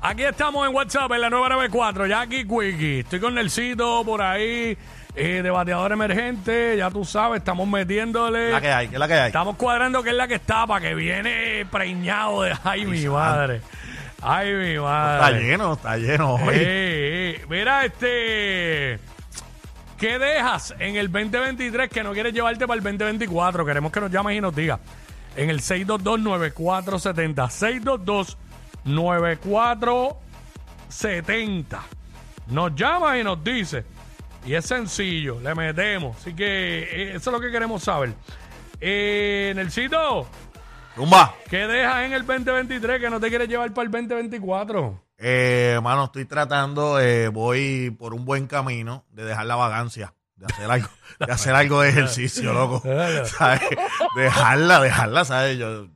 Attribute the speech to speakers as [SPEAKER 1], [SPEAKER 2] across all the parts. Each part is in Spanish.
[SPEAKER 1] Aquí estamos en WhatsApp en la 994, Jackie Quickie. Estoy con Nelsito por ahí, eh, debateador emergente. Ya tú sabes, estamos metiéndole.
[SPEAKER 2] La que hay, que es la que hay.
[SPEAKER 1] Estamos cuadrando que es la que está para que viene preñado de. Ay, mi madre. Ay, mi
[SPEAKER 2] Está
[SPEAKER 1] madre.
[SPEAKER 2] lleno, está lleno hoy.
[SPEAKER 1] Eh, eh, Mira, este. ¿Qué dejas en el 2023 que no quieres llevarte para el 2024? Queremos que nos llames y nos digas. En el 622-9470. 622-9470. Nos llama y nos dice. Y es sencillo, le metemos. Así que eh, eso es lo que queremos saber. Eh, Nelsito,
[SPEAKER 2] Tumba.
[SPEAKER 1] ¿qué dejas en el 2023 que no te quieres llevar para el 2024?
[SPEAKER 2] Eh, mano, estoy tratando, eh, voy por un buen camino de dejar la vagancia, de hacer algo, de hacer algo de ejercicio, loco. ¿Sabes? Dejarla, dejarla, ¿sabes? Yo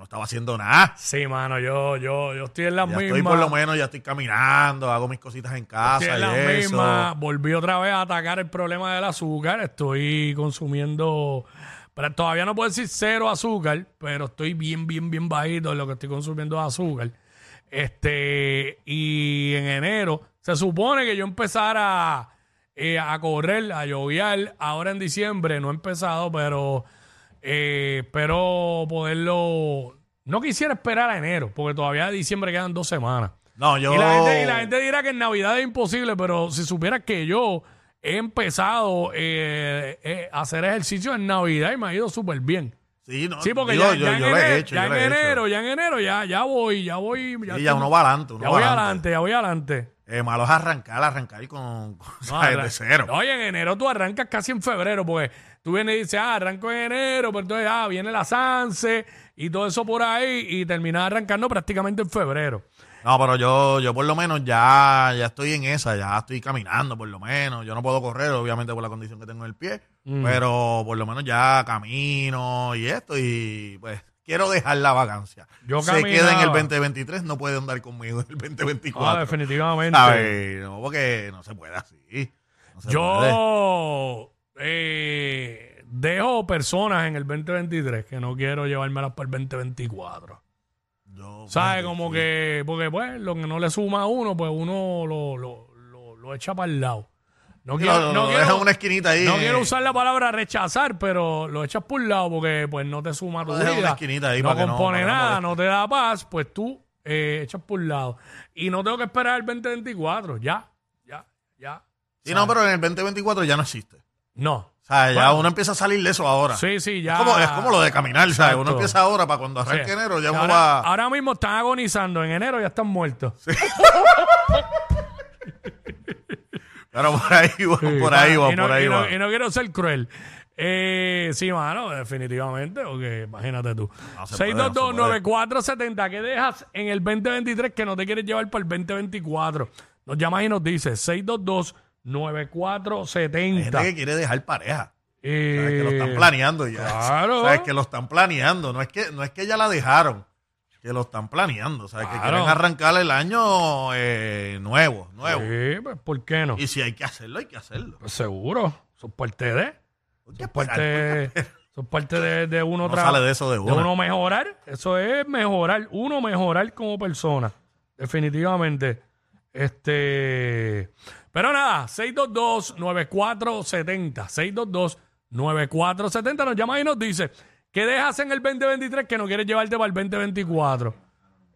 [SPEAKER 2] no estaba haciendo nada.
[SPEAKER 1] Sí, mano, yo, yo, yo estoy en las
[SPEAKER 2] Ya
[SPEAKER 1] mismas.
[SPEAKER 2] estoy por lo menos, ya estoy caminando, hago mis cositas en casa
[SPEAKER 1] Estoy en las mismas. Volví otra vez a atacar el problema del azúcar. Estoy consumiendo. Pero todavía no puedo decir cero azúcar, pero estoy bien, bien, bien bajito en lo que estoy consumiendo de azúcar. Este, y en enero se supone que yo empezara eh, a correr, a lloviar. Ahora en diciembre no he empezado, pero eh, espero poderlo. No quisiera esperar a enero, porque todavía de diciembre quedan dos semanas.
[SPEAKER 2] No, yo.
[SPEAKER 1] Y la, gente, y la gente dirá que en Navidad es imposible, pero si supieras que yo he empezado eh, eh, a hacer ejercicio en Navidad y me ha ido súper bien.
[SPEAKER 2] Sí, no,
[SPEAKER 1] Sí, porque ya,
[SPEAKER 2] yo,
[SPEAKER 1] ya en,
[SPEAKER 2] yo he hecho,
[SPEAKER 1] ya en
[SPEAKER 2] hecho.
[SPEAKER 1] enero, ya en enero, ya, ya voy, ya voy. Ya,
[SPEAKER 2] Sí, ya uno va adelante,
[SPEAKER 1] ya voy
[SPEAKER 2] adelante,
[SPEAKER 1] ya voy adelante.
[SPEAKER 2] Eh, malo es arrancar, arrancar con, con
[SPEAKER 1] No,
[SPEAKER 2] ¿sabes?
[SPEAKER 1] arran-
[SPEAKER 2] de cero.
[SPEAKER 1] Oye, en enero tú arrancas casi en febrero, porque tú vienes y dices, ah, arranco en enero, pero entonces ah, viene la Sanse y todo eso por ahí y terminas arrancando prácticamente en febrero.
[SPEAKER 2] No, pero yo, yo por lo menos ya, ya estoy en esa, ya estoy caminando por lo menos. Yo no puedo correr, obviamente por la condición que tengo en el pie,
[SPEAKER 1] Mm.
[SPEAKER 2] pero por lo menos ya camino y esto y pues quiero dejar la vacancia.
[SPEAKER 1] Yo
[SPEAKER 2] Se queda en el
[SPEAKER 1] caminaba.
[SPEAKER 2] 2023, no puede andar conmigo en el 2024.
[SPEAKER 1] Ah, definitivamente.
[SPEAKER 2] ¿Sabes? No, porque no se puede así. No se puede.
[SPEAKER 1] Yo eh, dejo personas en el 2023 que no quiero llevármelas para el 2024.
[SPEAKER 2] Yo,
[SPEAKER 1] ¿Sabes? Como
[SPEAKER 2] sí.
[SPEAKER 1] que, porque pues lo que no le suma a uno, pues uno lo, lo, lo, lo echa para el lado. No
[SPEAKER 2] Sí,
[SPEAKER 1] quiero,
[SPEAKER 2] lo-
[SPEAKER 1] no
[SPEAKER 2] lo
[SPEAKER 1] quiero-
[SPEAKER 2] una esquinita ahí.
[SPEAKER 1] no quiero usar la palabra rechazar, pero lo echas por un lado porque pues no te suma tu
[SPEAKER 2] en una
[SPEAKER 1] vida.
[SPEAKER 2] esquinita ahí
[SPEAKER 1] no
[SPEAKER 2] para no-
[SPEAKER 1] compone
[SPEAKER 2] no
[SPEAKER 1] nada, no te da paz, pues tú eh, echas por un lado. Y no tengo que esperar el 2024, ya, ya, ya.
[SPEAKER 2] Sí, no, pero en el 2024 ya no existe.
[SPEAKER 1] No.
[SPEAKER 2] O sea, ya
[SPEAKER 1] Bueno.
[SPEAKER 2] uno empieza a salir de eso ahora.
[SPEAKER 1] Sí, sí, ya.
[SPEAKER 2] Es como, es como lo de caminar, ¿sabes? Uno empieza ahora para cuando arranque
[SPEAKER 1] Sí.
[SPEAKER 2] enero ya uno
[SPEAKER 1] ahora,
[SPEAKER 2] va...
[SPEAKER 1] ahora mismo están agonizando. En enero ya están muertos.
[SPEAKER 2] Pero por ahí va,
[SPEAKER 1] Sí,
[SPEAKER 2] por ahí va,
[SPEAKER 1] y no,
[SPEAKER 2] por ahí
[SPEAKER 1] y no-
[SPEAKER 2] va.
[SPEAKER 1] y no quiero ser cruel. Eh, sí, mano, definitivamente, porque imagínate tú.
[SPEAKER 2] No se puede, no se puede.
[SPEAKER 1] 622-9470, ¿qué dejas en el 2023 que no te quieres llevar para el 2024? Nos llamas y nos dices 622-9470.
[SPEAKER 2] Hay gente que quiere dejar pareja.
[SPEAKER 1] Eh,
[SPEAKER 2] ¿sabes? Que lo están planeando ya.
[SPEAKER 1] claro.
[SPEAKER 2] ¿Sabes? Que lo están planeando. No es que, no es que ya la dejaron. Que lo están planeando. ¿Sabes? Que
[SPEAKER 1] Claro.
[SPEAKER 2] quieren arrancar el año eh, nuevo, nuevo.
[SPEAKER 1] Sí, pues, ¿por qué no?
[SPEAKER 2] Y si hay que hacerlo, hay que hacerlo.
[SPEAKER 1] Pues seguro, son parte de...
[SPEAKER 2] Hay que
[SPEAKER 1] Son
[SPEAKER 2] esperar,
[SPEAKER 1] parte, son parte de, de uno
[SPEAKER 2] No
[SPEAKER 1] tra-
[SPEAKER 2] sale de eso de
[SPEAKER 1] de
[SPEAKER 2] una.
[SPEAKER 1] uno mejorar. Eso es mejorar, uno mejorar como persona. Definitivamente. Este. Pero nada, 622-9470. 622-9470. Nos llama y nos dice: ¿Qué dejas en el 2023 que no quieres llevarte para el 2024?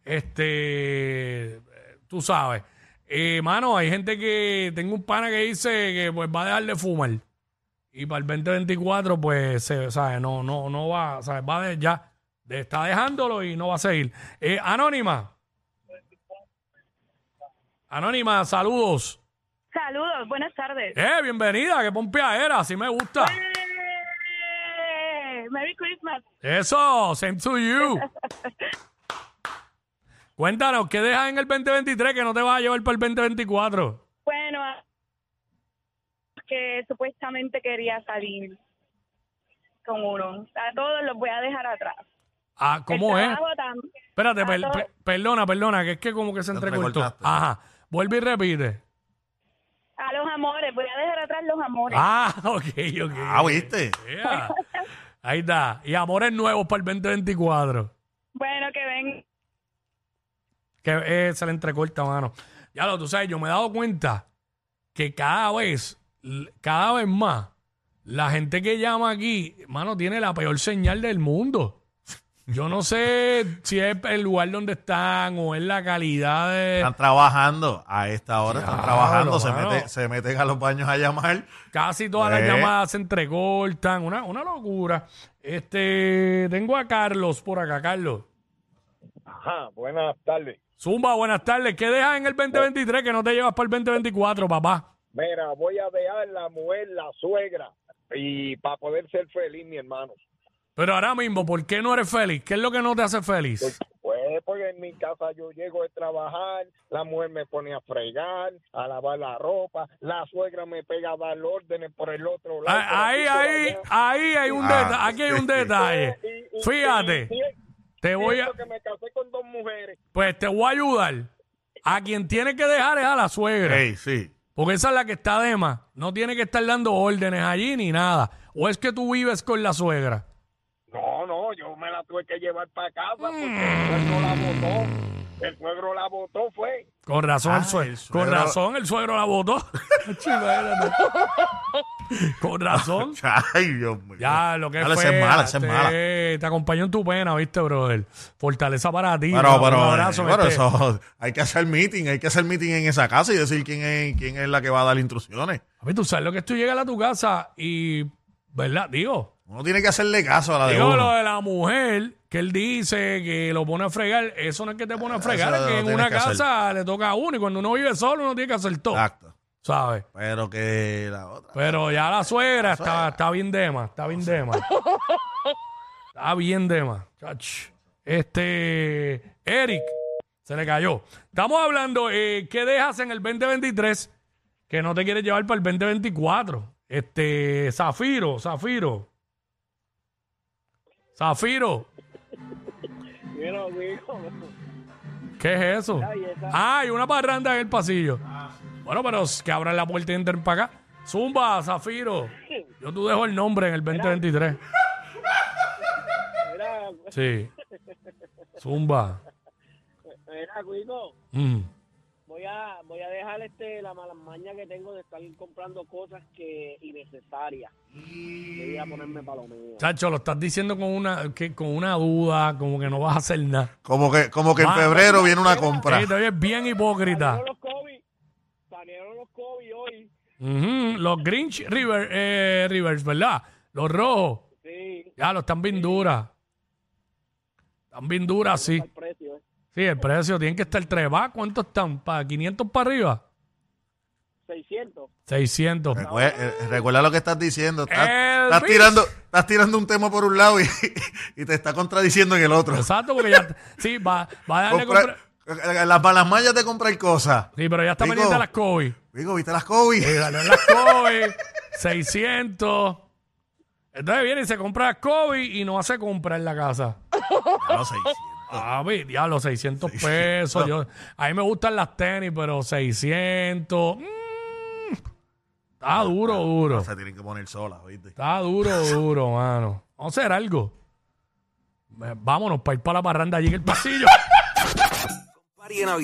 [SPEAKER 1] Este. Tú sabes. Eh, mano, hay gente que. Tengo un pana que dice que pues va a dejar de fumar. Y para el 2024, pues, se, ¿sabes? No, no, no va, ¿sabes? Va de, ya, de- está dejándolo y no va a seguir. Eh, Anónima. Anónima, saludos.
[SPEAKER 3] Saludos, buenas tardes.
[SPEAKER 1] Eh, bienvenida, que pompea era, así me gusta.
[SPEAKER 3] Merry Christmas.
[SPEAKER 1] Eso, same to you. Cuéntanos, ¿qué dejas en el 2023 que no te vas a llevar para el 2024?
[SPEAKER 3] Bueno, a- que supuestamente quería salir con uno. A todos los voy a dejar atrás.
[SPEAKER 1] Ah, ¿cómo
[SPEAKER 3] El
[SPEAKER 1] es?
[SPEAKER 3] trabajo tam-
[SPEAKER 1] Espérate, per- perdona, perdona, que es que como que se entrecortó. Ajá. Vuelve y repite.
[SPEAKER 3] A los amores, voy a dejar atrás los amores.
[SPEAKER 1] Ah, ok, ok.
[SPEAKER 2] Ah, ¿viste?
[SPEAKER 1] Yeah. Ahí está. Y amores nuevos para el 2024.
[SPEAKER 3] Bueno, que ven.
[SPEAKER 1] Que eh, se le entrecorta, mano. Ya lo, tú sabes, yo me he dado cuenta que cada vez, cada vez más, la gente que llama aquí, mano, tiene la peor señal del mundo. Yo no sé si es el lugar donde están o es la calidad de...
[SPEAKER 2] Están trabajando a esta hora, están
[SPEAKER 1] Claro,
[SPEAKER 2] trabajando, se,
[SPEAKER 1] mano.
[SPEAKER 2] mete- se meten a los baños a llamar.
[SPEAKER 1] Casi todas las
[SPEAKER 2] Eh.
[SPEAKER 1] llamadas se entrecortan. Una, una locura. Este, tengo a Carlos por acá, Carlos.
[SPEAKER 4] Ajá, buenas tardes.
[SPEAKER 1] Zumba, buenas tardes. ¿Qué dejas en el 2023 que no te llevas para el 2024, papá?
[SPEAKER 4] Mira, voy a dejar la mujer, la suegra, y para poder ser feliz, mi hermano.
[SPEAKER 1] Pero ahora mismo, ¿por qué no eres feliz? ¿Qué es lo que no te hace feliz?
[SPEAKER 4] Pues porque en mi casa yo llego a trabajar, la mujer me pone a fregar, a lavar la ropa, la suegra me pega a dar órdenes por el otro lado. por
[SPEAKER 1] Ahí, ahí, ahí hay un
[SPEAKER 2] Ah,
[SPEAKER 1] detalle. Aquí hay un detalle.
[SPEAKER 4] Y- y-
[SPEAKER 1] Fíjate,
[SPEAKER 4] y- y-
[SPEAKER 1] te voy a,
[SPEAKER 4] que me casé con dos mujeres.
[SPEAKER 1] pues te voy a ayudar. A quien tiene que dejar es a la suegra.
[SPEAKER 2] Ey, sí.
[SPEAKER 1] Porque esa es la que está de más. No tiene que estar dando órdenes allí ni nada. O es que tú vives con la suegra.
[SPEAKER 4] No, no, yo me la tuve que llevar para casa porque el suegro la botó. El suegro la botó, fue.
[SPEAKER 1] Con razón,
[SPEAKER 2] Ah,
[SPEAKER 1] el suegro.
[SPEAKER 2] el suegro-
[SPEAKER 1] Con razón, el suegro la votó. con razón.
[SPEAKER 2] Ay, Dios mío.
[SPEAKER 1] Ya, lo que
[SPEAKER 2] Dale,
[SPEAKER 1] fue.
[SPEAKER 2] esa es mala, esa es
[SPEAKER 1] te,
[SPEAKER 2] mala.
[SPEAKER 1] te acompaño en tu pena, ¿viste, brother? Fortaleza para ti.
[SPEAKER 2] Pero,
[SPEAKER 1] un
[SPEAKER 2] pero,
[SPEAKER 1] abrazo,
[SPEAKER 2] eh, pero
[SPEAKER 1] este.
[SPEAKER 2] eso, hay que hacer meeting, hay que hacer meeting en esa casa y decir quién es, quién es la que va a dar instrucciones.
[SPEAKER 1] Papi, tú sabes lo que es tú llegas a tu casa y, ¿verdad? Digo,
[SPEAKER 2] Uno tiene que hacerle caso a la de
[SPEAKER 1] digo lo de la mujer que él dice que lo pone a fregar. Eso no es que te pone a fregar, es que en
[SPEAKER 2] tienes
[SPEAKER 1] una
[SPEAKER 2] que hacer.
[SPEAKER 1] casa le toca a uno y cuando uno vive solo uno tiene que hacer todo,
[SPEAKER 2] Exacto.
[SPEAKER 1] ¿sabes?
[SPEAKER 2] Pero que la otra.
[SPEAKER 1] Pero ya la suegra está, está bien dema, está bien dema. Está bien dema. chach. Este, Eric, se le cayó. Estamos hablando, eh, ¿qué dejas en el 2023 que no te quieres llevar para el 2024? Este, Zafiro, Zafiro. Zafiro,
[SPEAKER 4] Mira, hijo.
[SPEAKER 1] ¿qué es eso? Ah, hay una parranda en el pasillo. Bueno, pero que abran la puerta y entren para acá. Zumba, Zafiro. Yo tú dejo el nombre en el 2023.
[SPEAKER 4] Mira,
[SPEAKER 1] Sí. Zumba.
[SPEAKER 5] Mira, Cuico,
[SPEAKER 1] Mm.
[SPEAKER 5] Voy a, voy a dejar este la mala maña que tengo de estar comprando cosas que innecesarias. Voy a ponerme para lo mío.
[SPEAKER 1] Chacho, lo estás diciendo con una, que, con una duda, como que no vas a hacer nada.
[SPEAKER 2] Como que, como que en febrero viene una compra.
[SPEAKER 1] Sí, te oyes bien hipócrita.
[SPEAKER 5] Salieron los COVID, salieron los COVID hoy.
[SPEAKER 1] Ujú, Los Grinch River, eh, Rivers, ¿verdad? Los rojos.
[SPEAKER 5] Sí,
[SPEAKER 1] Ya, los están bien duras. Están bien duras, sí.
[SPEAKER 5] ¿Eh?
[SPEAKER 1] Sí, el precio tiene que estar trepado. ¿Cuántos están? ¿Para 500 para arriba?
[SPEAKER 5] 600.
[SPEAKER 1] 600.
[SPEAKER 2] Recue- eh, Recuerda, lo que estás diciendo. Estás,
[SPEAKER 1] bicho.
[SPEAKER 2] tirando, estás tirando un tema por un lado y, y te está contradiciendo en el otro.
[SPEAKER 1] Exacto, porque ya. Sí, va, va a darle
[SPEAKER 2] Compra-
[SPEAKER 1] compra-
[SPEAKER 2] eh, las malas mallas de comprar cosas.
[SPEAKER 1] Sí, pero ya está
[SPEAKER 2] Rico.
[SPEAKER 1] pendiente de las COVID.
[SPEAKER 2] Digo, ¿viste las COVID?
[SPEAKER 1] Sí, en las COVID, 600. Entonces viene y se compra las COVID y no hace compra en la casa.
[SPEAKER 2] Ya lo 600.
[SPEAKER 1] Ah, mi diablo, 600 pesos. Yo, a mí me gustan las tenis, pero 600. mm, está duro, duro.
[SPEAKER 2] Se tienen que poner solas, ¿viste?
[SPEAKER 1] Está duro, duro, mano. Vamos a hacer algo. Eh, Vámonos para ir para la parranda allí en el pasillo.